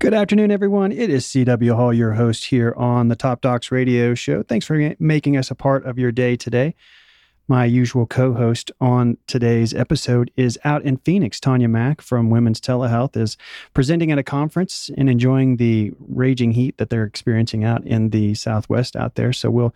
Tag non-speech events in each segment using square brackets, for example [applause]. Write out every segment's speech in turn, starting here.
Good afternoon, everyone. It is CW Hall, your host here on the Top Docs Radio Show. Thanks for making us a part of your day today. My usual co host on today's episode is out in Phoenix. Tanya Mack from Women's Telehealth is presenting at a conference and enjoying the raging heat that they're experiencing out in the Southwest out there. So we'll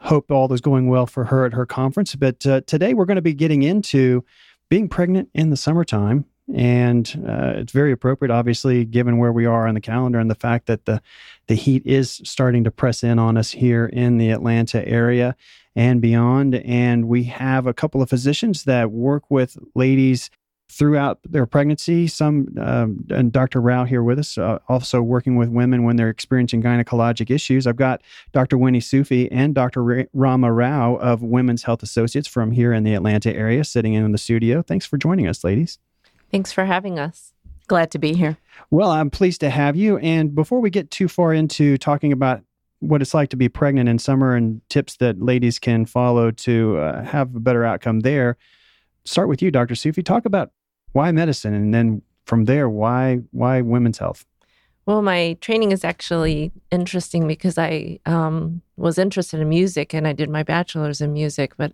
hope all is going well for her at her conference. But uh, today we're going to be getting into being pregnant in the summertime and uh, it's very appropriate, obviously, given where we are on the calendar and the fact that the the heat is starting to press in on us here in the Atlanta area and beyond. And we have a couple of physicians that work with ladies throughout their pregnancy. Some um, and Dr. Rao here with us, uh, also working with women when they're experiencing gynecologic issues. I've got Dr. Winnie Sufi and Dr. Rama Rao of Women's Health Associates from here in the Atlanta area, sitting in the studio. Thanks for joining us, ladies. Thanks for having us. Glad to be here. Well, I'm pleased to have you. And before we get too far into talking about what it's like to be pregnant in summer and tips that ladies can follow to uh, have a better outcome there, start with you, Dr. Sufi. Talk about why medicine, and then from there, why why women's health. Well, my training is actually interesting because I um, was interested in music and I did my bachelor's in music, but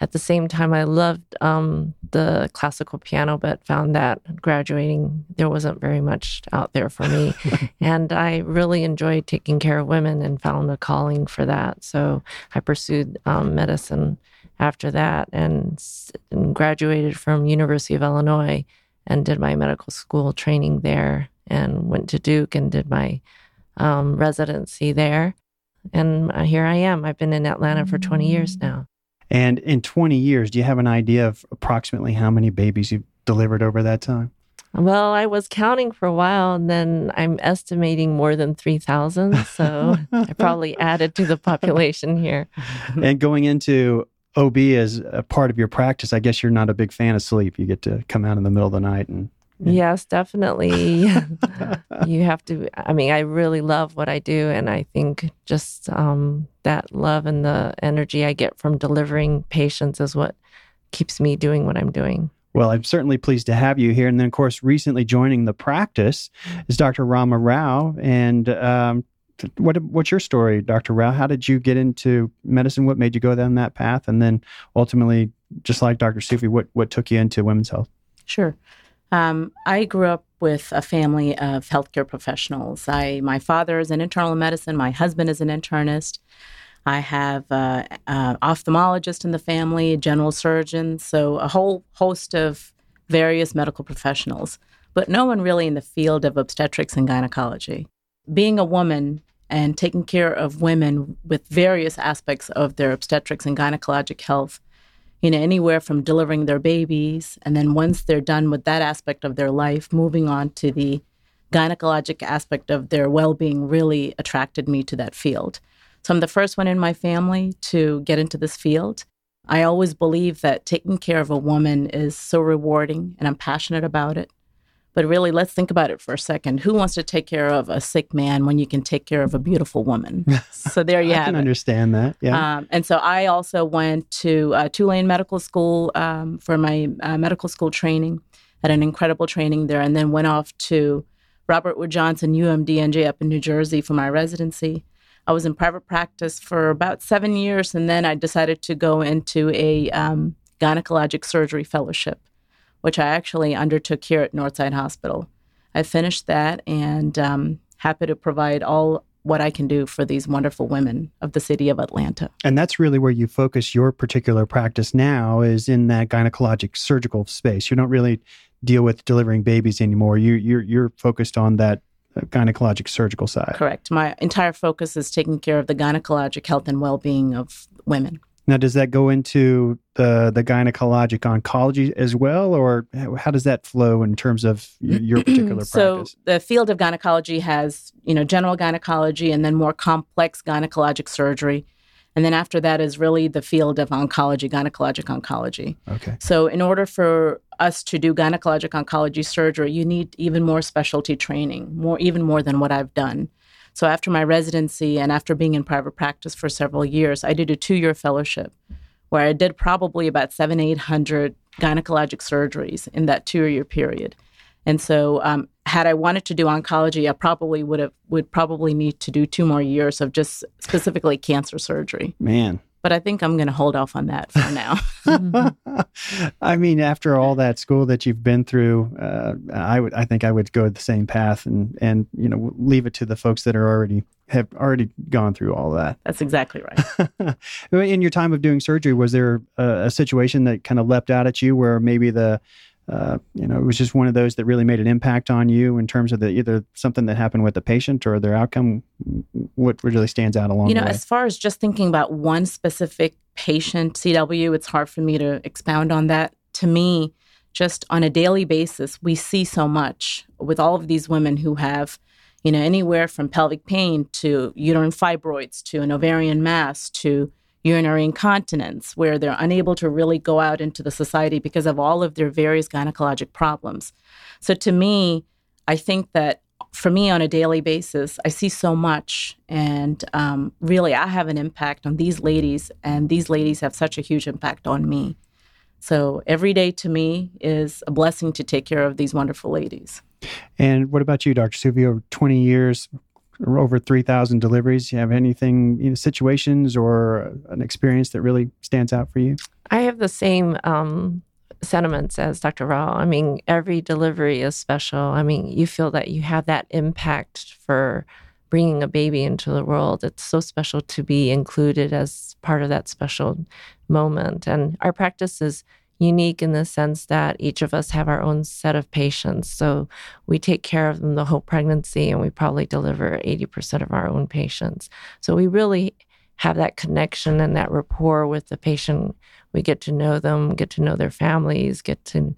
at the same time, I loved um, the classical piano, but found that graduating, there wasn't very much out there for me. [laughs] and I really enjoyed taking care of women and found a calling for that. So I pursued um, medicine after that and, and graduated from University of Illinois and did my medical school training there and went to Duke and did my um, residency there. And uh, here I am. I've been in Atlanta for 20 years mm. now. And in 20 years, do you have an idea of approximately how many babies you've delivered over that time? Well, I was counting for a while and then I'm estimating more than 3,000. So [laughs] I probably added to the population here. [laughs] And going into OB as a part of your practice, I guess you're not a big fan of sleep. You get to come out in the middle of the night and Yes, definitely. [laughs] you have to. I mean, I really love what I do. And I think just um, that love and the energy I get from delivering patients is what keeps me doing what I'm doing. Well, I'm certainly pleased to have you here. And then, of course, recently joining the practice is Dr. Rama Rao. And um, what what's your story, Dr. Rao? How did you get into medicine? What made you go down that path? And then ultimately, just like Dr. Sufi, what, what took you into women's health? Sure. Um, I grew up with a family of healthcare professionals. I, my father is an internal medicine. My husband is an internist. I have uh, uh, ophthalmologist in the family, a general surgeon, so a whole host of various medical professionals, but no one really in the field of obstetrics and gynecology. Being a woman and taking care of women with various aspects of their obstetrics and gynecologic health you know, anywhere from delivering their babies, and then once they're done with that aspect of their life, moving on to the gynecologic aspect of their well being really attracted me to that field. So I'm the first one in my family to get into this field. I always believe that taking care of a woman is so rewarding, and I'm passionate about it. But really, let's think about it for a second. Who wants to take care of a sick man when you can take care of a beautiful woman? [laughs] So there you have it. I can understand that. Yeah. Um, and so I also went to uh, Tulane Medical School um, for my uh, medical school training. Had an incredible training there, and then went off to Robert Wood Johnson UMDNJ up in New Jersey for my residency. I was in private practice for about seven years, and then I decided to go into a um, gynecologic surgery fellowship which I actually undertook here at Northside Hospital. I finished that and um, happy to provide all what I can do for these wonderful women of the city of Atlanta. And that's really where you focus your particular practice now is in that gynecologic surgical space. You don't really deal with delivering babies anymore. You you're you're focused on that uh, gynecologic surgical side. Correct. My entire focus is taking care of the gynecologic health and well-being of women. Now, does that go into the the gynecologic oncology as well, or how does that flow in terms of your, mm-hmm. your particular so practice? So, the field of gynecology has you know general gynecology and then more complex gynecologic surgery and then after that is really the field of oncology gynecologic oncology Okay. so in order for us to do gynecologic oncology surgery you need even more specialty training more even more than what i've done so after my residency and after being in private practice for several years i did a two-year fellowship where i did probably about seven eight hundred gynecologic surgeries in that two-year period and so, um, had I wanted to do oncology, I probably would have would probably need to do two more years of just specifically cancer surgery. Man. But I think I'm going to hold off on that for now. [laughs] [laughs] I mean, after all that school that you've been through, uh, I would, I think I would go the same path and, and, you know, leave it to the folks that are already have already gone through all that. That's exactly right. [laughs] In your time of doing surgery, was there a, a situation that kind of leapt out at you where maybe the, uh, you know, it was just one of those that really made an impact on you in terms of the either something that happened with the patient or their outcome? What really stands out along you know, as far as just thinking about one specific patient, CW, it's hard for me to expound on that. To me, just on a daily basis, we see so much with all of these women who have, you know, anywhere from pelvic pain to uterine fibroids to an ovarian mass to urinary incontinence, where they're unable to really go out into the society because of all of their various gynecologic problems. So to me, I think that for me on a daily basis, I see so much. And um, really, I have an impact on these ladies, and these ladies have such a huge impact on me. So every day to me is a blessing to take care of these wonderful ladies. And what about you, Dr. Sufi? Over 20 years, over 3,000 deliveries. You have anything, you know, situations or an experience that really stands out for you? I have the same um, sentiments as Dr. Rao. I mean, every delivery is special. I mean, you feel that you have that impact for bringing a baby into the world. It's so special to be included as part of that special moment. And our practice is unique in the sense that each of us have our own set of patients. So we take care of them the whole pregnancy and we probably deliver 80% of our own patients. So we really have that connection and that rapport with the patient. We get to know them, get to know their families, get to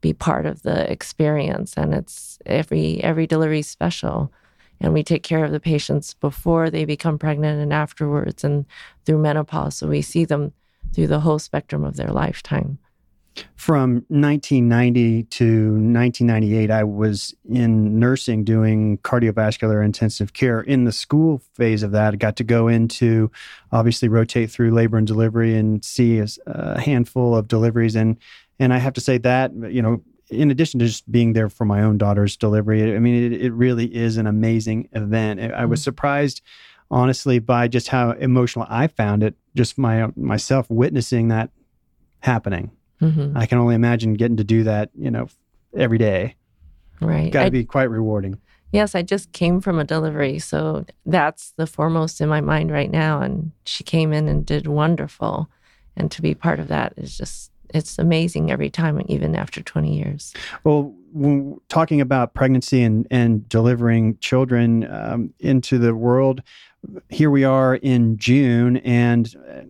be part of the experience and it's every every delivery special and we take care of the patients before they become pregnant and afterwards and through menopause so we see them through the whole spectrum of their lifetime From 1990 to 1998, I was in nursing doing cardiovascular intensive care. In the school phase of that, I got to go into obviously rotate through labor and delivery and see a, a handful of deliveries. And and I have to say that you know, in addition to just being there for my own daughter's delivery, I mean, it, it really is an amazing event. I was mm-hmm. surprised, honestly, by just how emotional I found it. Just my myself witnessing that happening. Hmm I can only imagine getting to do that, you know, every day. right Got to be quite rewarding. Yes, I just came from a delivery. So that's the foremost in my mind right now. And she came in and did wonderful. And to be part of that is just, it's amazing every time, even after 20 years. Well, talking about pregnancy and, and delivering children um, into the world, here we are in June. And uh,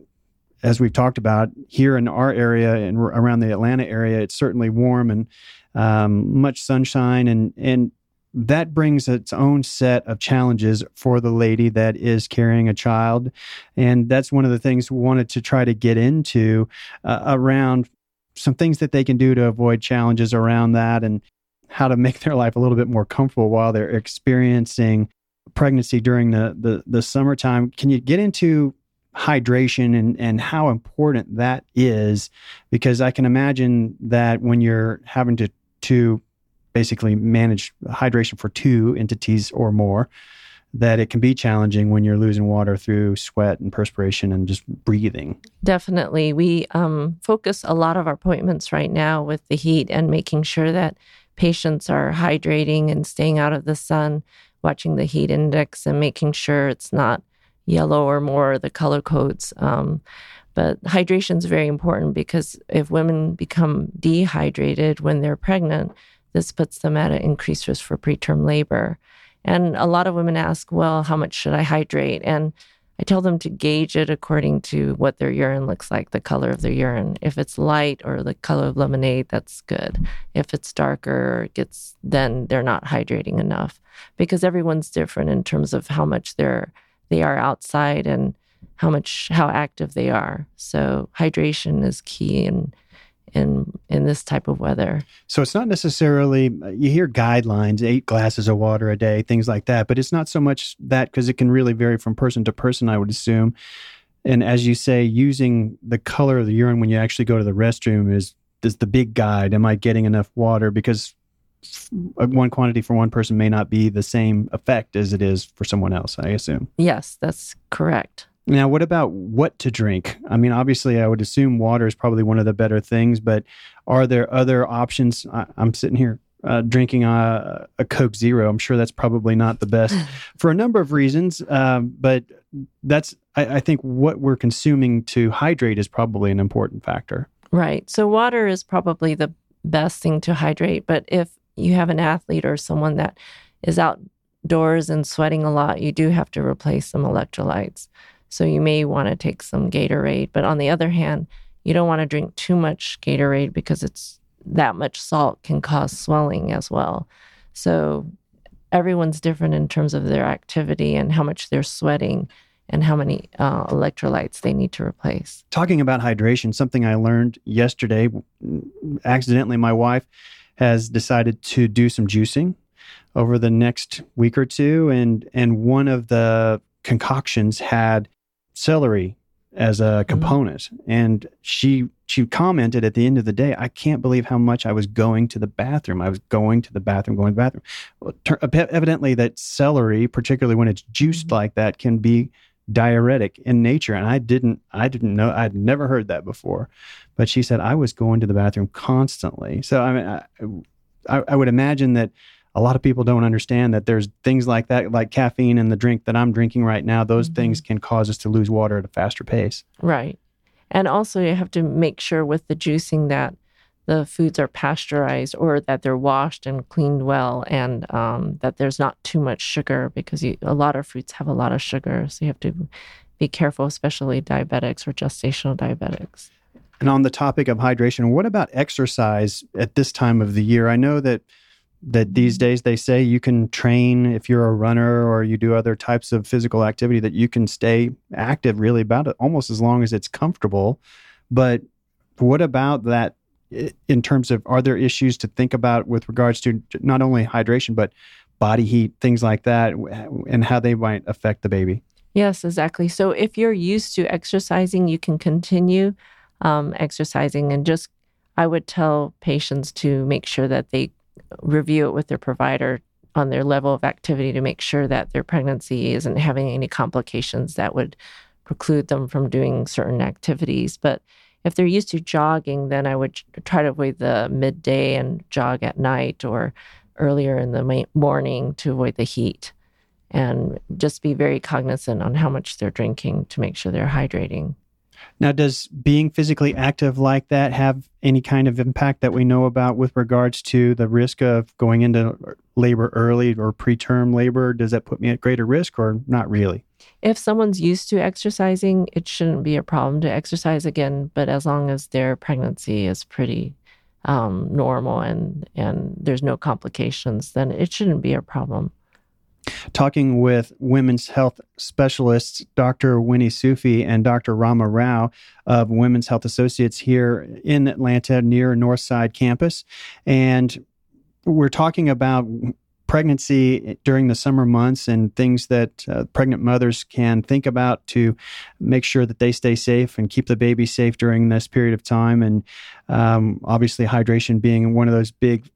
as we've talked about, here in our area and around the Atlanta area, it's certainly warm and um, much sunshine. And, and that brings its own set of challenges for the lady that is carrying a child. And that's one of the things we wanted to try to get into uh, around some things that they can do to avoid challenges around that and how to make [laughs] their life a little bit more comfortable while they're experiencing pregnancy during the, the, the summertime. Can you get into hydration and, and how important that is? Because I can imagine that when you're having to, to basically manage hydration for two entities or more, that it can be challenging when you're losing water through sweat and perspiration and just breathing. Definitely. We um, focus a lot of our appointments right now with the heat and making sure that patients are hydrating and staying out of the sun, watching the heat index and making sure it's not yellow or more the color codes. Um, but hydration is very important because if women become dehydrated when they're pregnant, this puts them at an increased risk for preterm labor. And a lot of women ask, well, how much should I hydrate? And I tell them to gauge it according to what their urine looks like, the color of their urine. If it's light or the color of lemonade, that's good. If it's darker, it gets then they're not hydrating enough because everyone's different in terms of how much they're they are outside and how much how active they are. So hydration is key and in in this type of weather. So it's not necessarily you hear guidelines, eight glasses of water a day, things like that, but it's not so much that because it can really vary from person to person. I would assume. And as you say, using the color of the urine when you actually go to the restroom is is the big guide. Am I getting enough water? Because one quantity for one person may not be the same effect as it is for someone else. I assume. Yes, that's correct. Now, what about what to drink? I mean, obviously, I would assume water is probably one of the better things, but are there other options? I, am sitting here uh, drinking a, a, Coke Zero. I'm sure that's probably not the best [laughs] for a number of reasons, um, but that's, I, I think, what we're consuming to hydrate is probably an important factor. Right. So, water is probably the best thing to hydrate, but if you have an athlete or someone that is outdoors and sweating a lot, you do have to replace some electrolytes. So you may want to take some Gatorade. But on the other hand, you don't want to drink too much Gatorade because it's that much salt can cause swelling as well. So everyone's different in terms of their activity and how much they're sweating and how many uh, electrolytes they need to replace. Talking about hydration, something I learned yesterday, accidentally, my wife has decided to do some juicing over the next week or two, and and one of the concoctions had celery as a mm-hmm. component. Mm-hmm. And she she commented at the end of the day, I can't believe how much I was going to the bathroom. I was going to the bathroom, going to the bathroom. Well, ter- evidently, that celery, particularly when it's juiced mm-hmm. like that, can be diuretic in nature. And I didn't I didn't know I'd never heard that before. But she said I was going to the bathroom constantly. So I mean, I, I, I would imagine that a lot of people don't understand that there's things like that, like caffeine in the drink that I'm drinking right now. Those mm-hmm. things can cause us to lose water at a faster pace. Right. And also, you have to make sure with the juicing that the foods are pasteurized or that they're washed and cleaned well and um, that there's not too much sugar because you, a lot of fruits have a lot of sugar. So you have to be careful, especially diabetics or gestational diabetics. And on the topic of hydration, what about exercise at this time of the year? I know that that these days they say you can train if you're a runner or you do other types of physical activity that you can stay active really about it almost as long as it's comfortable but what about that in terms of are there issues to think about with regards to not only hydration but body heat things like that and how they might affect the baby yes exactly so if you're used to exercising you can continue um, exercising and just i would tell patients to make sure that they review it with their provider on their level of activity to make sure that their pregnancy isn't having any complications that would preclude them from doing certain activities. But if they're used to jogging, then I would try to avoid the midday and jog at night or earlier in the morning to avoid the heat and just be very cognizant on how much they're drinking to make sure they're hydrating. Now, does being physically active like that have any kind of impact that we know about with regards to the risk of going into labor early or preterm labor? Does that put me at greater risk or not really? If someone's used to exercising, it shouldn't be a problem to exercise again, but as long as their pregnancy is pretty um, normal and, and there's no complications, then it shouldn't be a problem talking with women's health specialists, Dr. Winnie Sufi and Dr. Rama Rao of Women's Health Associates here in Atlanta near Northside campus. And we're talking about pregnancy during the summer months and things that uh, pregnant mothers can think about to make sure that they stay safe and keep the baby safe during this period of time. And um, obviously, hydration being one of those big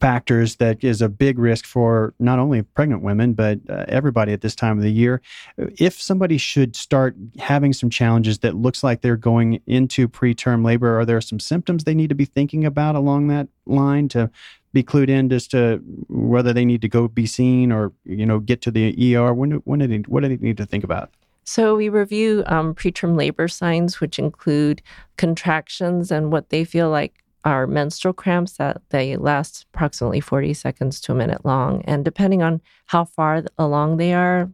factors that is a big risk for not only pregnant women but uh, everybody at this time of the year. If somebody should start having some challenges that looks like they're going into preterm labor are there some symptoms they need to be thinking about along that line to be clued in as to whether they need to go be seen or you know get to the ER when when do they, what do they need to think about? So we review um, preterm labor signs, which include contractions and what they feel like are menstrual cramps that they last approximately 40 seconds to a minute long. And depending on how far along they are,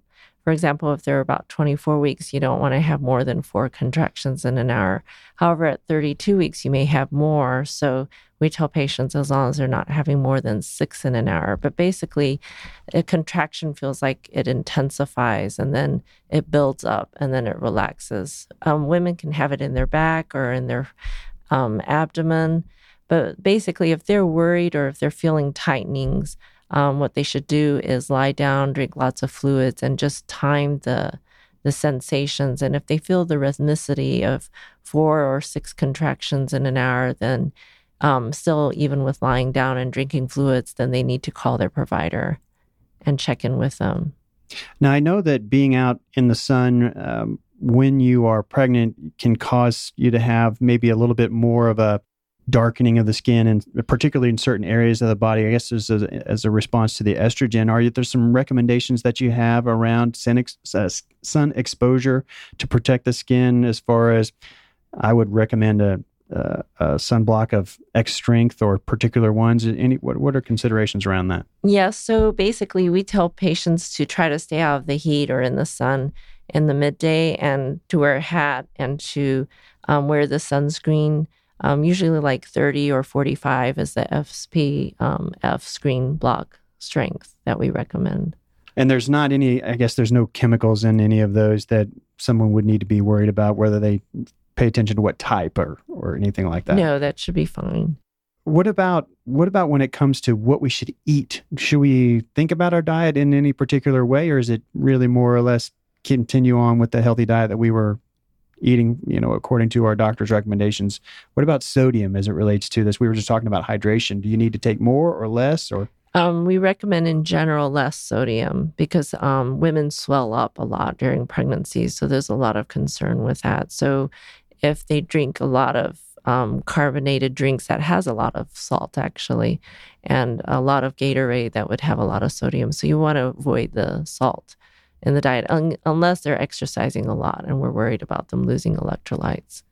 For example, if they're about 24 weeks, you don't want to have more than four contractions in an hour. However, at 32 weeks, you may have more. So we tell patients as long as they're not having more than six in an hour. But basically, a contraction feels like it intensifies and then it builds up and then it relaxes. Um, women can have it in their back or in their um, abdomen. But basically, if they're worried or if they're feeling tightenings, um, what they should do is lie down, drink lots of fluids, and just time the the sensations. And if they feel the rhythmicity of four or six contractions in an hour, then um, still, even with lying down and drinking fluids, then they need to call their provider and check in with them. Now, I know that being out in the sun um, when you are pregnant can cause you to have maybe a little bit more of a darkening of the skin, and particularly in certain areas of the body. I guess as a, as a response to the estrogen, are there some recommendations that you have around sun, ex, uh, sun exposure to protect the skin? As far as I would recommend a, a, a sunblock of X strength or particular ones. Any what what are considerations around that? Yes. Yeah, so basically, we tell patients to try to stay out of the heat or in the sun in the midday and to wear a hat and to um, wear the sunscreen um, usually like 30 or 45 is the FSP um, F screen block strength that we recommend. And there's not any, I guess there's no chemicals in any of those that someone would need to be worried about, whether they pay attention to what type or, or anything like that. No, that should be fine. What about what about when it comes to what we should eat? Should we think about our diet in any particular way, or is it really more or less continue on with the healthy diet that we were eating, you know, according to our doctor's recommendations. What about sodium as it relates to this? We were just talking about hydration. Do you need to take more or less or? Um, we recommend in general less sodium because um, women swell up a lot during pregnancy. So there's a lot of concern with that. So if they drink a lot of um, carbonated drinks that has a lot of salt actually and a lot of gatorade that would have a lot of sodium so you want to avoid the salt in the diet un- unless they're exercising a lot and we're worried about them losing electrolytes.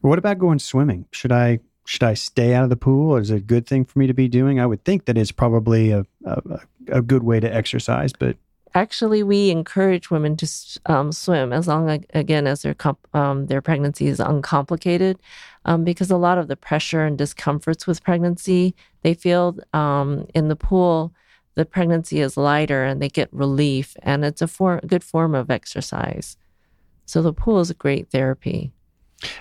What about going swimming? Should I should I stay out of the pool? Is it a good thing for me to be doing? I would think that it's probably a, a, a good way to exercise, but actually we encourage women to um, swim as long again as their comp- um, their pregnancy is uncomplicated um, because a lot of the pressure and discomforts with pregnancy they feel um, in the pool the pregnancy is lighter and they get relief and it's a form, good form of exercise. So the pool is a great therapy.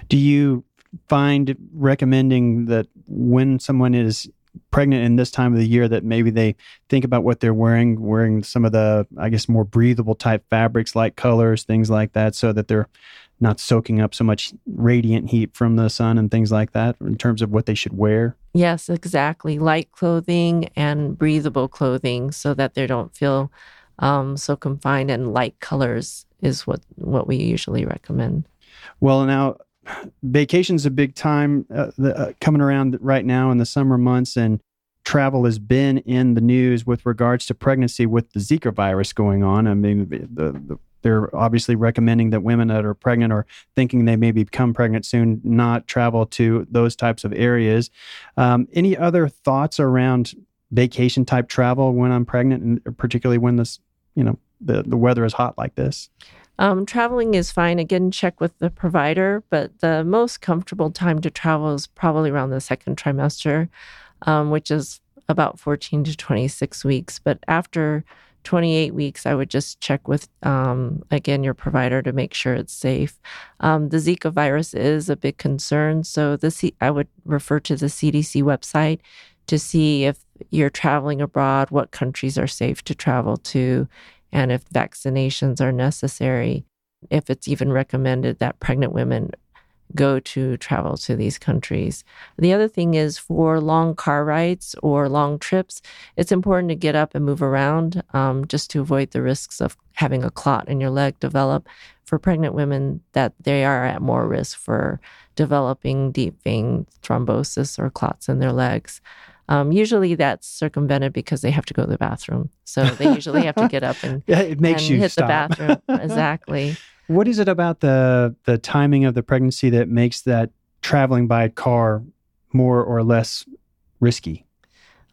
Do you find recommending that when someone is pregnant in this time of the year that maybe they think about what they're wearing, wearing some of the, I guess, more breathable type fabrics, light colors, things like that, so that they're not soaking up so much radiant heat from the sun and things like that in terms of what they should wear? Yes, exactly. Light clothing and breathable clothing so that they don't feel um, so confined and light colors is what, what we usually recommend. Well, now vacation's a big time uh, the, uh, coming around right now in the summer months and travel has been in the news with regards to pregnancy with the Zika virus going on. I mean, the, the they're obviously recommending that women that are pregnant or thinking they may become pregnant soon not travel to those types of areas. Um, any other thoughts around vacation type travel when I'm pregnant, and particularly when this, you know, the, the weather is hot like this? Um, traveling is fine. Again, check with the provider, but the most comfortable time to travel is probably around the second trimester, um, which is about 14 to 26 weeks. But after 28 weeks, I would just check with, um, again, your provider to make sure it's safe. Um, the Zika virus is a big concern. So the I would refer to the CDC website to see if you're traveling abroad, what countries are safe to travel to, and if vaccinations are necessary. If it's even recommended that pregnant women go to travel to these countries. The other thing is for long car rides or long trips, it's important to get up and move around um, just to avoid the risks of having a clot in your leg develop. For pregnant women, that they are at more risk for developing deep vein thrombosis or clots in their legs. Um, usually that's circumvented because they have to go to the bathroom. So they usually have to get up and, [laughs] yeah, it makes and you hit stop. the bathroom. [laughs] exactly. What is it about the the timing of the pregnancy that makes that traveling by car more or less risky?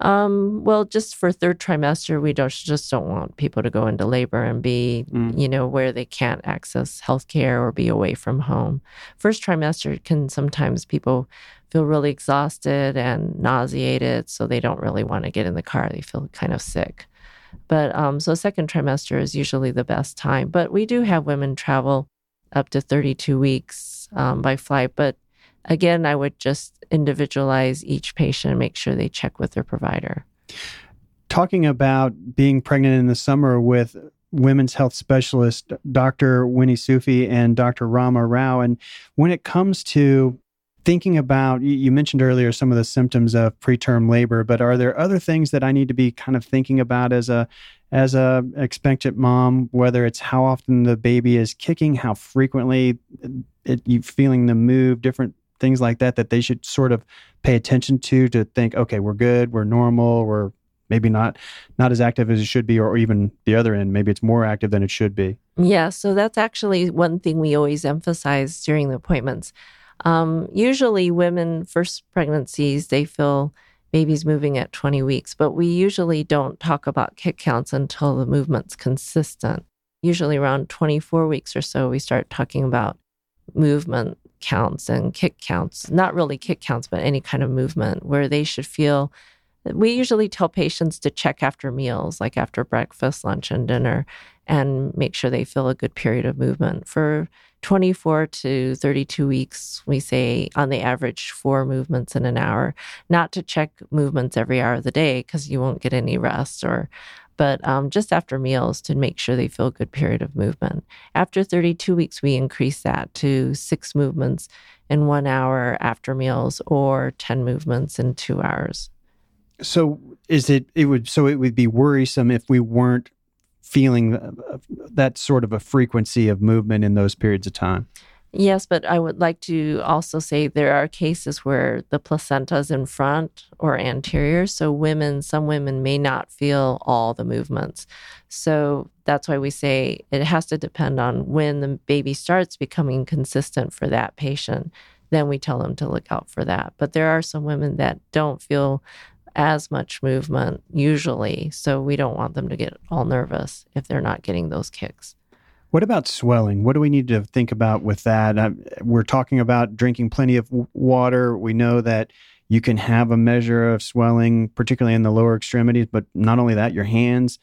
Um, well, just for third trimester, we don't, just don't want people to go into labor and be, mm. you know, where they can't access healthcare or be away from home. First trimester can sometimes people feel really exhausted and nauseated, so they don't really want to get in the car. They feel kind of sick. But um, so second trimester is usually the best time. But we do have women travel up to 32 weeks um, by flight. But again, I would just individualize each patient and make sure they check with their provider. Talking about being pregnant in the summer with women's health specialist Dr. Winnie Sufi and Dr. Rama Rao. And when it comes to thinking about you mentioned earlier some of the symptoms of preterm labor but are there other things that i need to be kind of thinking about as a as a expectant mom whether it's how often the baby is kicking how frequently uh, it, you feeling the move different things like that that they should sort of pay attention to to think okay we're good we're normal we're maybe not not as active as it should be or even the other end maybe it's more active than it should be? Yeah so that's actually one thing we always emphasize during the appointments um, usually, women first pregnancies they feel babies moving at 20 weeks, but we usually don't talk about kick counts until the movement's consistent. Usually, around 24 weeks or so, we start talking about movement counts and kick counts. Not really kick counts, but any kind of movement where they should feel. We usually tell patients to check after meals, like after breakfast, lunch, and dinner, and make sure they feel a good period of movement. For 24 to 32 weeks, we say on the average four movements in an hour, not to check movements every hour of the day because you won't get any rest or but um, just after meals to make sure they feel a good period of movement. After 32 weeks, we increase that to six movements in one hour after meals or 10 movements in two hours. So is it, it would, so it would be worrisome if we weren't feeling that sort of a frequency of movement in those periods of time. Yes, but I would like to also say there are cases where the placenta is in front or anterior. So, women, some women may not feel all the movements. So, that's why we say it has to depend on when the baby starts becoming consistent for that patient. Then we tell them to look out for that. But there are some women that don't feel as much movement usually. So we don't want them to get all nervous if they're not getting those kicks. What about swelling? What do we need to think about with that? Uh, we're talking about drinking plenty of water. We know that you can have a measure of swelling, particularly in the lower extremities, but not only that, your hands.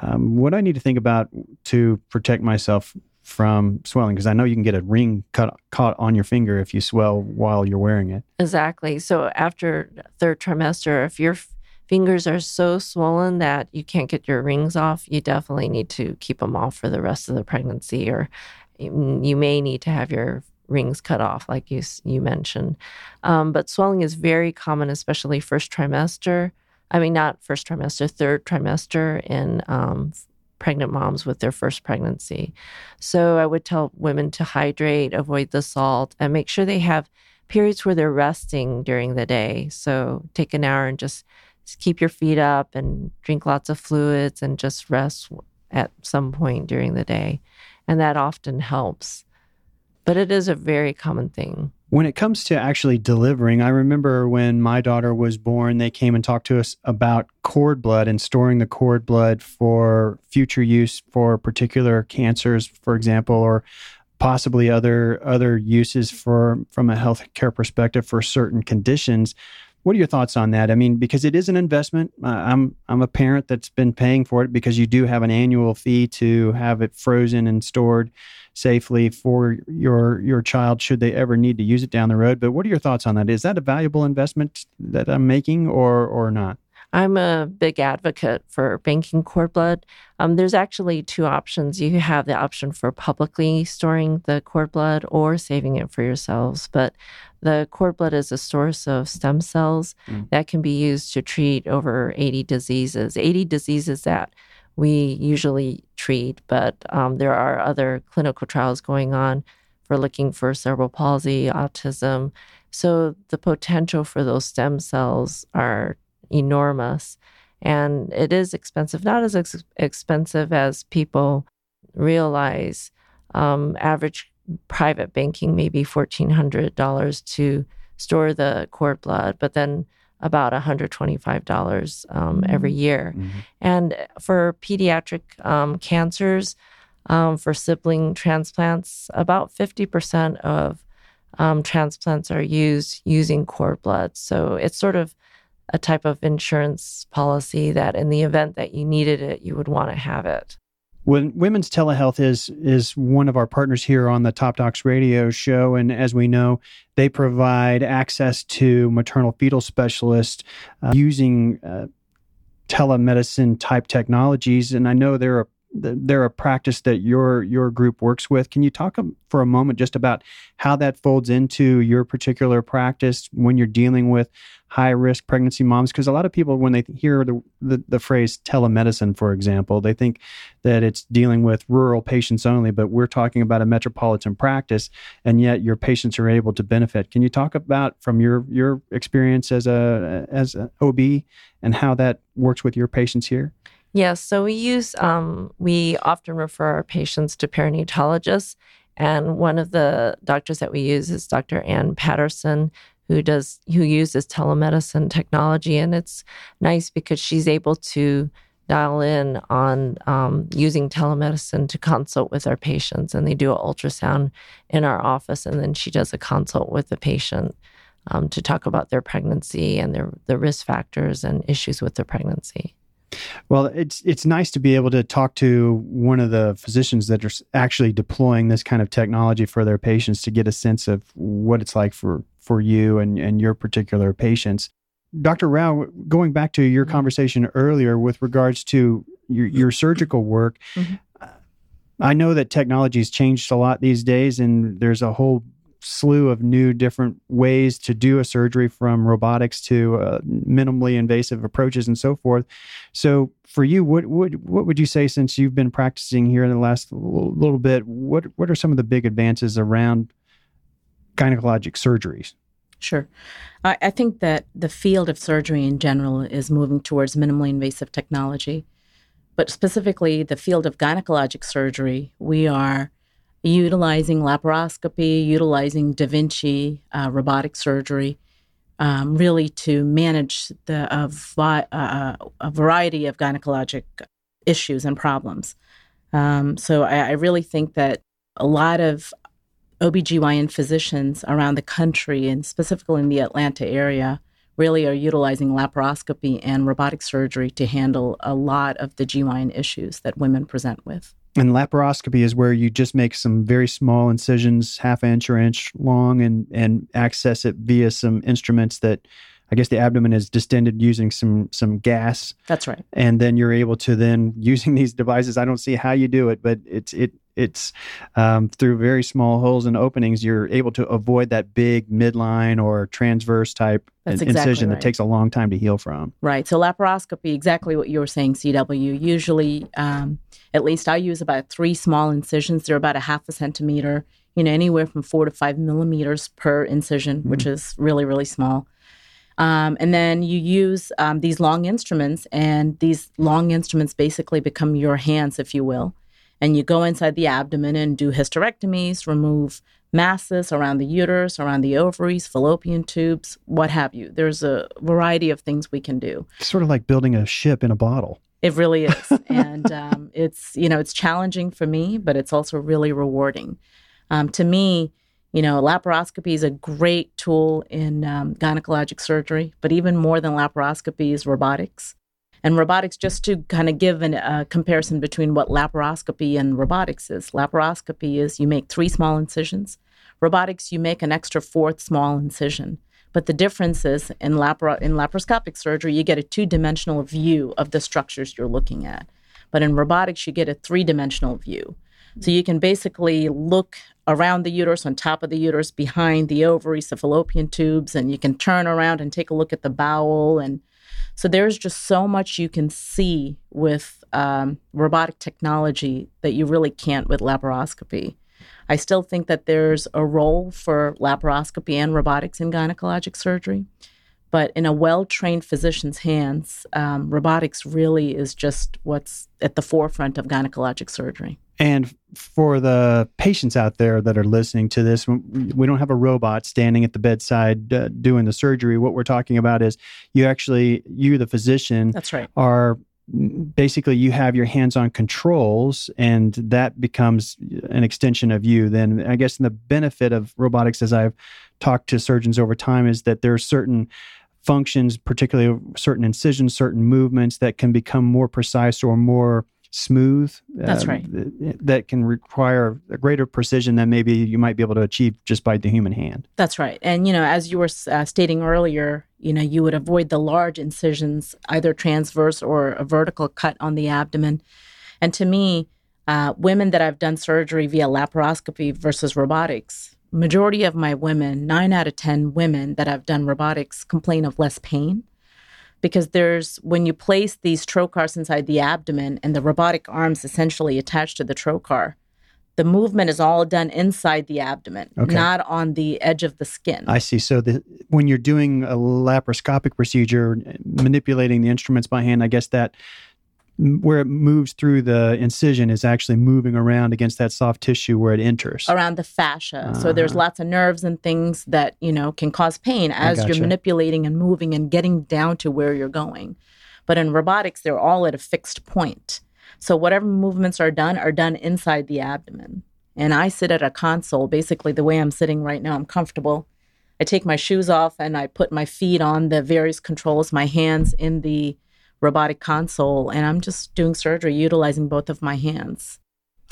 Um, what do I need to think about to protect myself from swelling? Because I know you can get a ring cut caught on your finger if you swell while you're wearing it. Exactly. So after third trimester, if your fingers are so swollen that you can't get your rings off, you definitely need to keep them off for the rest of the pregnancy, or you may need to have your rings cut off, like you you mentioned. Um, but swelling is very common, especially first trimester. I mean, not first trimester, third trimester in um, pregnant moms with their first pregnancy. So I would tell women to hydrate, avoid the salt, and make sure they have periods where they're resting during the day. So take an hour and just, just keep your feet up and drink lots of fluids and just rest at some point during the day. And that often helps. But it is a very common thing. When it comes to actually delivering, I remember when my daughter was born, they came and talked to us about cord blood and storing the cord blood for future use for particular cancers, for example, or possibly other other uses for from a healthcare perspective for certain conditions. What are your thoughts on that? I mean, because it is an investment. Uh, I'm I'm a parent that's been paying for it because you do have an annual fee to have it frozen and stored safely for your your child should they ever need to use it down the road. But what are your thoughts on that? Is that a valuable investment that I'm making or or not? I'm a big advocate for banking cord blood. Um, there's actually two options. You have the option for publicly storing the cord blood or saving it for yourselves. But the cord blood is a source of stem cells mm. that can be used to treat over 80 diseases, 80 diseases that we usually treat, but um, there are other clinical trials going on for looking for cerebral palsy, autism. So the potential for those stem cells are enormous. And it is expensive, not as ex- expensive as people realize. Um, average private banking maybe $1,400 to store the cord blood, but then about $125 um, every Mm-hmm. year. And for pediatric um, cancers, um, for sibling transplants, about 50% of um, transplants are used using cord blood. So it's sort of a type of insurance policy that in the event that you needed it, you would want to have it. When Women's Telehealth is is one of our partners here on the Top Docs Radio show, and as we know, they provide access to maternal fetal specialists uh, using uh, telemedicine type technologies. And I know they're a they're a practice that your your group works with. Can you talk um, for a moment just about how that folds into your particular practice when you're dealing with high risk pregnancy moms? Because a lot of people, when they hear the, the the phrase telemedicine, for example, they think that it's dealing with rural patients only. But we're talking about a metropolitan practice, and yet your patients are able to benefit. Can you talk about from your your experience as a as an OB and how that works with your patients here? Yes. So we use, um, we often refer our patients to perinatologists. And one of the doctors that we use is Dr. Ann Patterson, who does, who uses telemedicine technology. And it's nice because she's able to dial in on um, using telemedicine to consult with our patients. And they do an ultrasound in our office. And then she does a consult with the patient. Um, to talk about their pregnancy and their the risk factors and issues with their pregnancy. Well, it's it's nice to be able to talk to one of the physicians that are actually deploying this kind of technology for their patients to get a sense of what it's like for for you and and your particular patients. Dr. Rao, going back to your conversation earlier with regards to your, your surgical work, Mhm. I know that technology has changed a lot these days, and there's a whole slew of new different ways to do a surgery from robotics to uh, minimally invasive approaches and so forth. So for you, what would what would you say since you've been practicing here in the last little bit? What what are some of the big advances around gynecologic surgeries? Sure. I, I think that the field of surgery in general is moving towards minimally invasive technology. But specifically, the field of gynecologic surgery, we are utilizing laparoscopy, utilizing Da Vinci, uh, robotic surgery, um, really to manage the a, vi- uh, a variety of gynecologic issues and problems. Um, so I, I really think that a lot of OBGYN physicians around the country and specifically in the Atlanta area really are utilizing laparoscopy and robotic surgery to handle a lot of the GYN issues that women present with. And laparoscopy is where you just make some very small incisions, half inch or inch long, and and access it via some instruments that I guess the abdomen is distended using some some gas, That's right. and then you're able to then using [laughs] these devices. I don't see how you do it, but it's it it's um, through very small holes and openings. You're able to avoid that big midline or transverse type That's in- exactly incision right. that takes a long time to heal from. Right. So laparoscopy, exactly what you were saying, CW. Usually, um, at least I use about three small incisions. They're about a half a centimeter, you know, anywhere from four to five millimeters per incision, which is really, really small. Um, and then you use um, these long instruments, and these long instruments basically become your hands, if you will. And you go inside the abdomen and do hysterectomies, remove masses around the uterus, around the ovaries, fallopian tubes, what have you. There's a variety of things we can do. It's sort of like building a ship in a bottle. It really is, [laughs] and um, it's you know it's challenging for me, but it's also really rewarding. Um, to me, you know, laparoscopy is a great tool in um, gynecologic surgery, but even more than laparoscopy is robotics. And robotics, just to kind of give a uh, comparison between what laparoscopy and robotics is. Laparoscopy is you make three small incisions. Robotics, you make an extra fourth small incision. But the difference is in, lapar- in laparoscopic surgery, you get a two dimensional view of the structures you're looking at. But in robotics, you get a three dimensional view. So you can basically look around the uterus, on top of the uterus, behind the ovaries, the fallopian tubes, and you can turn around and take a look at the bowel. And so there's just so much you can see with um, robotic technology that you really can't with laparoscopy. I still think that there's a role for laparoscopy and robotics in gynecologic surgery. But in a well trained physician's hands, um, robotics really is just what's at the forefront of gynecologic surgery. And for the patients out there that are listening to this, we don't have a robot standing at the bedside uh, doing the surgery. What we're talking about is you actually, you, the physician, that's right, are basically you have your hands on controls and that becomes an extension of you then i guess the benefit of robotics as i've talked to surgeons over time is that there are certain functions particularly certain incisions certain movements that can become more precise or more smooth. That's uh, right. That can require a greater precision than maybe you might be able to achieve just by the human hand. That's right. And, you know, as you were uh, stating earlier, you know, you would avoid the large incisions, either transverse or a vertical cut on the abdomen. And to me, uh, women that I've done surgery via laparoscopy versus robotics, majority of my women, nine out of 10 women that I've done robotics complain of less pain because there's when you place these trocars inside the abdomen and the robotic arms essentially attached to the trocar, the movement is all done inside the abdomen, okay. not on the edge of the skin. I see. So the, when you're doing a laparoscopic procedure, manipulating the instruments by hand, I guess that where it moves through the incision is actually moving around against that soft tissue where it enters around the fascia uh-huh. so there's uh-huh. lots of nerves and things that you know can cause pain as gotcha. you're manipulating and moving and getting down to where you're going but in robotics they're all at a fixed point so whatever movements are done are done inside the abdomen and i sit at a console basically the way i'm sitting right now i'm comfortable i take my shoes off and i put my feet on the various controls my hands in the robotic console and I'm just doing surgery utilizing both of my hands.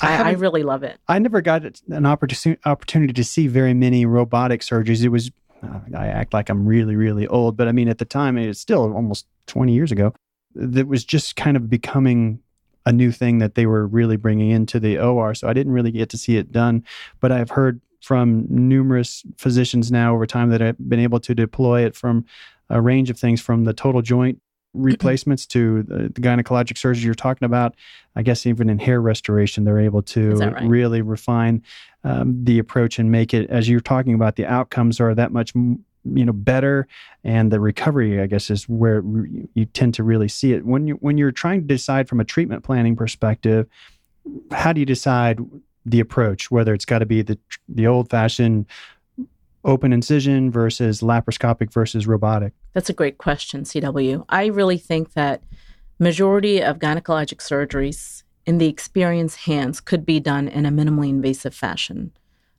I, I, really love it. I never got an opportunity opportunity to see very many robotic surgeries. It was uh, I act like I'm really really old, but I mean at the time it's still almost 20 years ago. That was just kind of becoming a new thing that they were really bringing into the OR. So I didn't really get to see it done, but I've heard from numerous physicians now over time that have been able to deploy it from a range of things from the total joint replacements to the, the, gynecologic surgery you're talking about. I guess even in hair restoration, they're able to right? really refine um, the approach and make it, as you're talking about, the outcomes are that much you know better and the recovery i guess is where you tend to really see it when you when you're trying to decide from a treatment planning perspective how do you decide the approach whether it's got to be the the old fashioned open incision versus laparoscopic versus robotic? That's a great question, CW. I really think that majority of gynecologic surgeries in the experienced hands could be done in a minimally invasive fashion.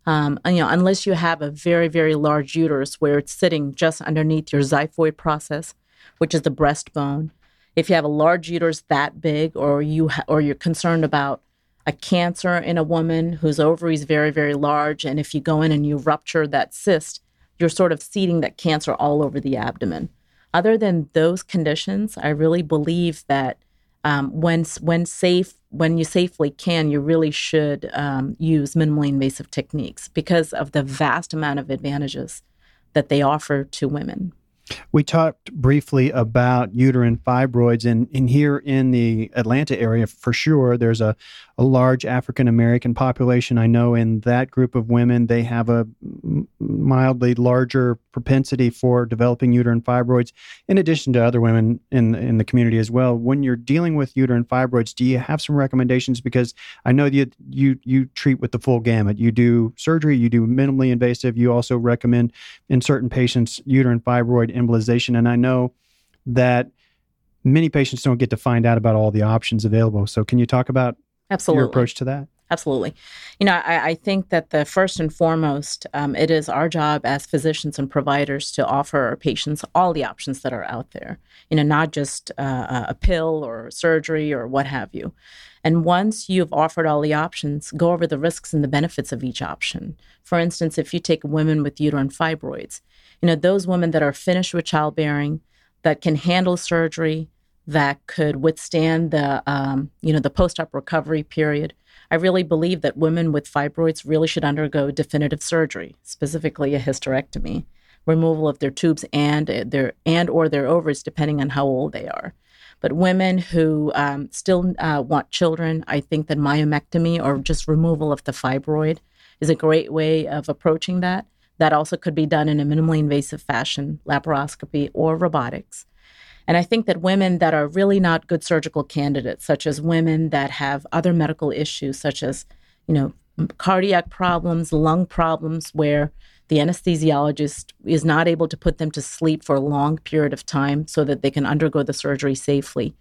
Um, you know, unless you have a very, very large uterus where it's sitting just underneath your xiphoid process, which is the breastbone. If you have a large uterus that big, or you ha- or you're concerned about a cancer in a woman whose ovary is very, very large. And if you go in and you rupture that cyst, you're sort of seeding that cancer all over the abdomen. Other than those conditions, I really believe that um, when when safe, when you safely can, you really should um, use minimally invasive techniques because of the vast amount of advantages that they offer to women. We talked briefly about uterine fibroids, and, and here in the Atlanta area, for sure, there's a, a large African American population. I know in that group of women, they have a mildly larger propensity for developing uterine fibroids, in addition to other women in, in the community as well. When you're dealing with uterine fibroids, do you have some recommendations? Because I know you, you, you treat with the full gamut. You do surgery, you do minimally invasive, you also recommend in certain patients uterine fibroid embolization. And I know that many patients don't get to find out about all the options available. So, can you talk about Absolutely. your approach to that? Absolutely. You know, I, I think that the first and foremost, um, it is our job as physicians and providers to offer our patients all the options that are out there. You know, not just uh, a pill or surgery or what have you. And once you've offered all the options, go over the risks and the benefits of each option. For instance, if you take women with uterine fibroids, you know, those women that are finished with childbearing, that can handle surgery, that could withstand the, um, you know, the post-op recovery period. I really believe that women with fibroids really should undergo definitive surgery, specifically a hysterectomy, removal of their tubes and their and or their ovaries, depending on how old they are. But women who um, still uh, want children, I think that myomectomy or just removal of the fibroid is a great way of approaching that. That also could be done in a minimally invasive fashion, laparoscopy or robotics. And I think that women that are really not good surgical candidates, such as women that have other medical issues, such as, you know, cardiac problems, lung problems, where the anesthesiologist is not able to put them to sleep for a long period of time so that they can undergo the surgery safely.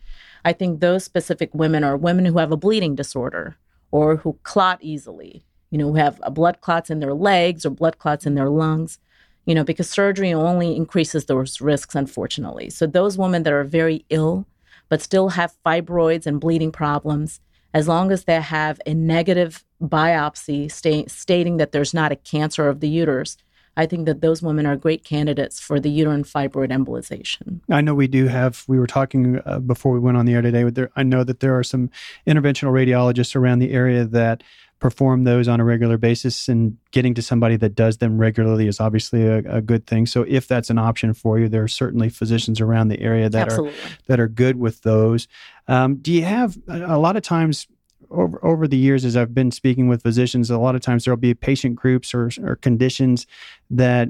I think those specific women are women who have a bleeding disorder or who clot easily, you know, who have blood clots in their legs or blood clots in their lungs you know, because surgery only increases those risks, unfortunately. So, those women that are very ill, but still have fibroids and bleeding problems, as long as they have a negative biopsy sta- stating that there's not a cancer of the uterus, I think that those women are great candidates for the uterine fibroid embolization. I know we do have, we were talking uh, before we went on the air today, there, I know that there are some interventional radiologists around the area that perform those on a regular basis and getting to somebody that does them regularly is obviously a, a, good thing so if that's an option for you there are certainly physicians around the area that Absolutely. are that are good with those um, do you have a lot of times over, over the years as i've been speaking with physicians a lot of times there'll be patient groups or, or conditions that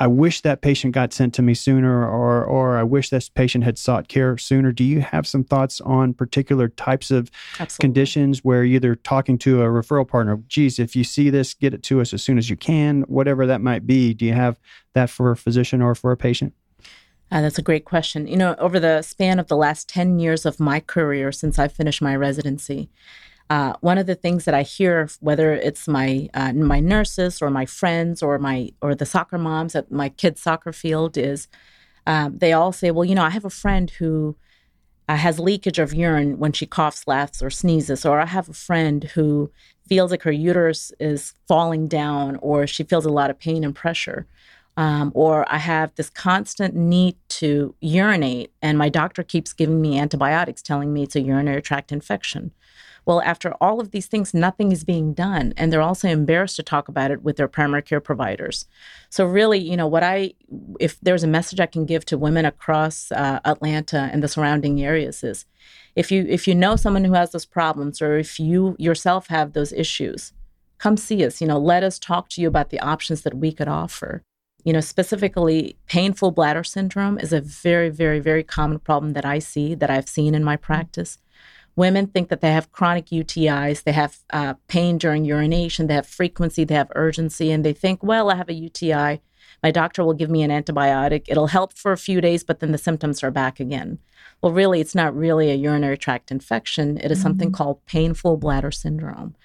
I wish that patient got sent to me sooner, or or I wish this patient had sought care sooner. Do you have some thoughts on particular types of Absolutely. conditions where either talking to a referral partner, geez, if you see this, get it to us as soon as you can, whatever that might be. Do you have that for a physician or for a patient? Uh, that's a great question. You know, over the span of the last 10 years of my career since I finished my residency, uh, one of the things that I hear, whether it's my uh, my nurses or my friends or my or the soccer moms at my kids' soccer field, is um, they all say, "Well, you know, I have a friend who uh, has leakage of urine when she coughs, laughs, or sneezes, or I have a friend who feels like her uterus is falling down, or she feels a lot of pain and pressure." Um, or I have this constant need to urinate, and my doctor keeps giving me antibiotics, telling me it's a urinary tract infection. Well, after all of these things, nothing is being done. And they're also embarrassed to talk about it with their primary care providers. So, really, you know, what I, if there's a message I can give to women across uh, Atlanta and the surrounding areas is if you, if you know someone who has those problems or if you yourself have those issues, come see us. You know, let us talk to you about the options that we could offer. You know, specifically, painful bladder syndrome is a very, very, very common problem that I see, that I've seen in my practice. Women think that they have chronic UTIs, they have uh, pain during urination, they have frequency, they have urgency, and they think, well, I have a UTI. My doctor will give me an antibiotic. It'll help for a few days, but then the symptoms are back again. Well, really, it's not really a urinary tract infection. It is mm-hmm. something called painful bladder syndrome.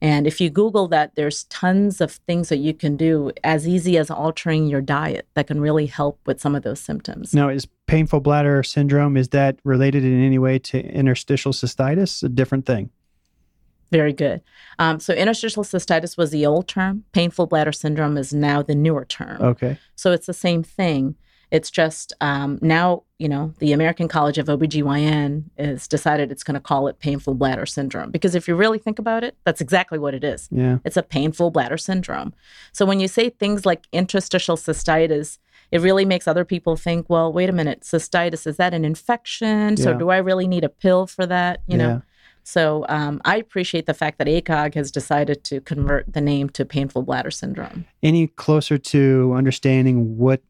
And if you Google that, there's tons of things that you can do as easy as altering your diet that can really help with some of those symptoms. Now, is painful bladder syndrome, is that related in any way to interstitial cystitis? A different thing? Very good. Um, so interstitial cystitis was the old term. Painful bladder syndrome is now the newer term. Okay. So it's the same thing. It's just um, now, you know, the American College of OBGYN has decided it's going to call it painful bladder syndrome. Because if you really think about it, that's exactly what it is. Yeah. It's a painful bladder syndrome. So when you say things like interstitial cystitis, it really makes other people think, well, wait a minute, cystitis, is that an infection? So do I really need a pill for that? You know? So um, I appreciate the fact that ACOG has decided to convert the name to painful bladder syndrome. Any closer to understanding what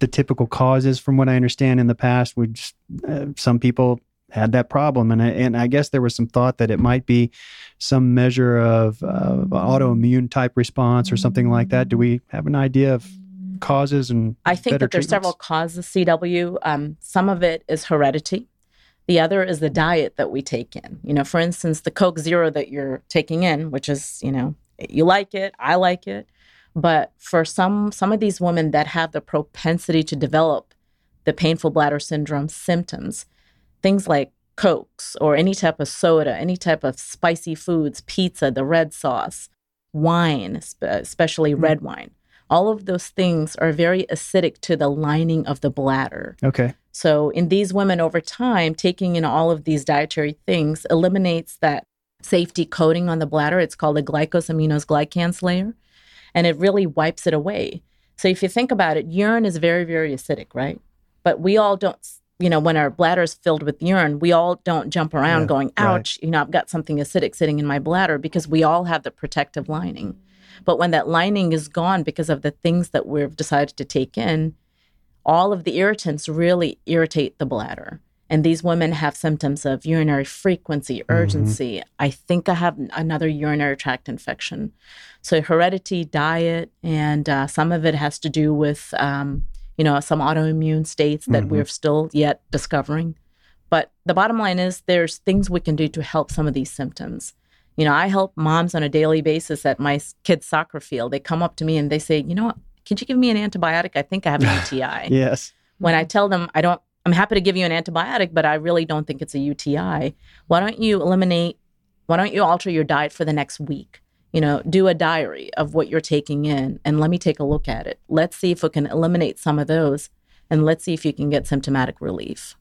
the typical causes from what I understand in the past. We just, uh, some people had that problem, and I, and I guess there was some thought that it might be some measure of uh, autoimmune type response or something like that. Do we have an idea of causes and? I think that there's several causes. CW. Um, some of it is heredity. The other is the diet that we take in. You know, for instance, the Coke Zero that you're taking in, which is you know you like it, I like it but for some some of these women that have the propensity to develop the painful bladder syndrome symptoms, things like cokes or any type of soda, any type of spicy foods, pizza, the red sauce, wine, especially mm. red wine. All of those things are very acidic to the lining of the bladder. Okay. So, in these women over time, taking in all of these dietary things eliminates that safety coating on the bladder. It's called a glycosaminoglycans layer and it really wipes it away. So if you think about it, urine is very, very acidic, right? But we all don't, you know, when our bladder is filled with urine, we all don't jump around yeah, going, ouch, right. you know, I've got something acidic sitting in my bladder because we all have the protective lining. But when that lining is gone because of the things that we've decided to take in, all of the irritants really irritate the bladder. And these women have symptoms of urinary frequency, Mm-hmm. urgency. I think I have another urinary tract infection. So, heredity, diet, and uh, some of it has to do with, um, you know, some autoimmune states that Mhm. we're still yet discovering. But the bottom line is there's things we can do to help some of these symptoms. You know, I help moms on a daily basis at my kids' soccer field. They come up to me and they say, you know what, could you give me an antibiotic? I think I have an [laughs] UTI. Yes. When I tell them I don't, I'm happy to give you an antibiotic, but I really don't think it's a UTI. Why don't you eliminate, why don't you alter your diet for the next week? You know, do a diary of what you're taking in and let me take a look at it. Let's see if we can eliminate some of those and let's see if you can get symptomatic relief.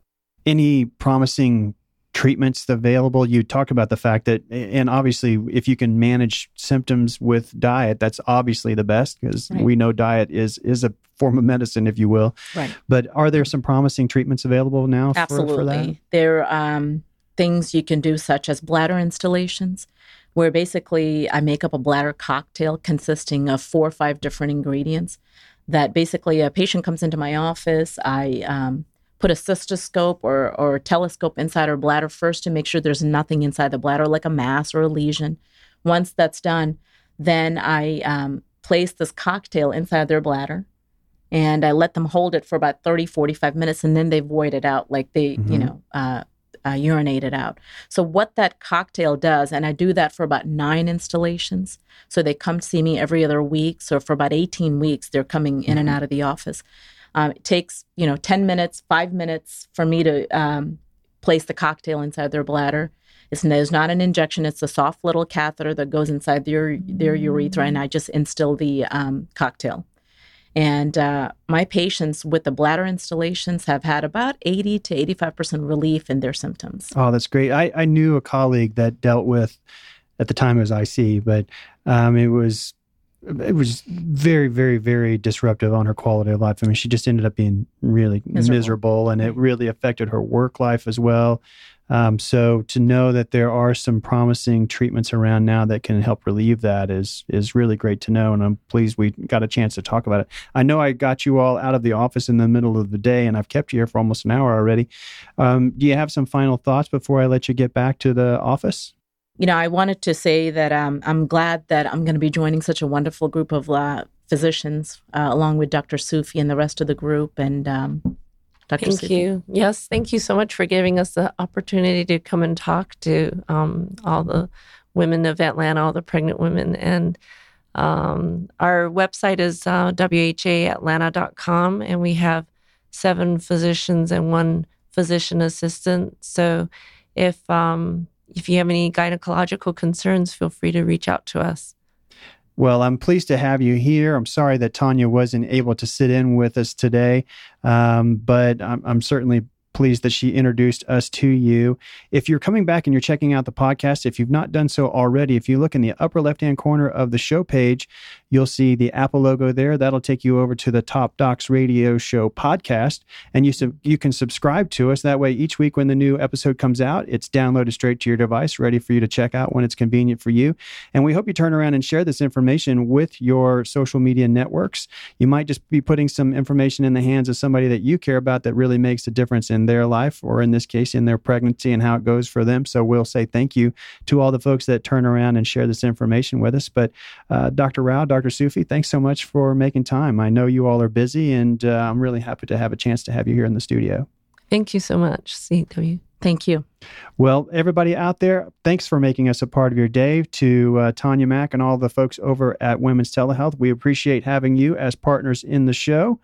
Any promising treatments available? You talk about the fact that, and obviously, if you can manage symptoms with diet, that's obviously the best because Right. we know diet is is a form of medicine, if you will. Right. But are there some promising treatments available now for, Absolutely. for that? There are um, things you can do, such as bladder instillations, where basically I make up a bladder cocktail consisting of four or five different ingredients. That basically a patient comes into my office, I um, put a cystoscope or, or telescope inside her bladder first to make sure there's nothing inside the bladder, like a mass or a lesion. Once that's done, then I um, place this cocktail inside their bladder and I let them hold it for about 30, 45 minutes, and then they void it out, like they, you Mhm. know, uh, uh, urinate it out. So, what that cocktail does, and I do that for about nine instillations. So, they come see me every other week. So, for about 18 weeks, they're coming in and out of the office. Um, it takes, you know, 10 minutes, five minutes for me to um, place the cocktail inside their bladder. It's, not an injection. It's a soft little catheter that goes inside their, their urethra, and I just instill the um, cocktail. And uh, my patients with the bladder instillations have had about 80 to 85% relief in their symptoms. Oh, that's great. I, I knew a colleague that dealt with, at the time it was IC, but um, it was it was very, very, very disruptive on her quality of life. I mean, she just ended up being really miserable, Miserable. and it really affected her work life as well. Um, so to know that there are some promising treatments around now that can help relieve that is is really great to know, and I'm pleased we got a chance to talk about it. I know I got you all out of the office in the middle of the day, and I've kept you here for almost an hour already. Um, do you have some final thoughts before I let you get back to the office? You know, I wanted to say that um, I'm glad that I'm going to be joining such a wonderful group of uh, physicians, uh, along with Dr. Sufi and the rest of the group. And um, Dr. Thank Sufi. you. Yes, thank you so much for giving us the opportunity to come and talk to um, all the women of Atlanta, all the pregnant women. And um, our website is uh, whaatlanta.com, and we have seven physicians and one physician assistant. So if um, if you have any gynecological concerns, feel free to reach out to us. Well, I'm pleased to have you here. I'm sorry that Tanya wasn't able to sit in with us today, um, but I'm, I'm certainly pleased that she introduced us to you. If you're coming back and you're checking out the podcast, if you've not done so already, if you look in the upper left hand corner of the show page, you'll see the Apple logo there. That'll take you over to the Top Docs Radio Show podcast, and you sub- you can subscribe to us. That way, each week when the new episode comes out, it's downloaded straight to your device, ready for you to check out when it's convenient for you. And we hope you turn around and share this information with your social media networks. You might just be putting some information in the hands of somebody that you care about that really makes a difference in their life, or in this case, in their pregnancy and how it goes for them. So we'll say thank you to all the folks that turn around and share this information with us. But uh, Dr. Rao, Dr. Sufi, thanks so much for making time. I know you all are busy, and uh, I'm really happy to have a chance to have you here in the studio. Thank you so much, CW. Thank you. Well, everybody out there, thanks for making us a part of your day. To uh, Tanya Mack and all the folks over at Women's Telehealth, we appreciate having you as partners in the show.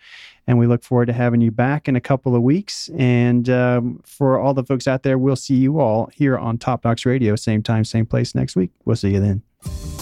And we look forward to having you back in a couple of weeks. And um, for all the folks out there, we'll see you all here on Top Docs Radio, same time, same place next week. We'll see you then.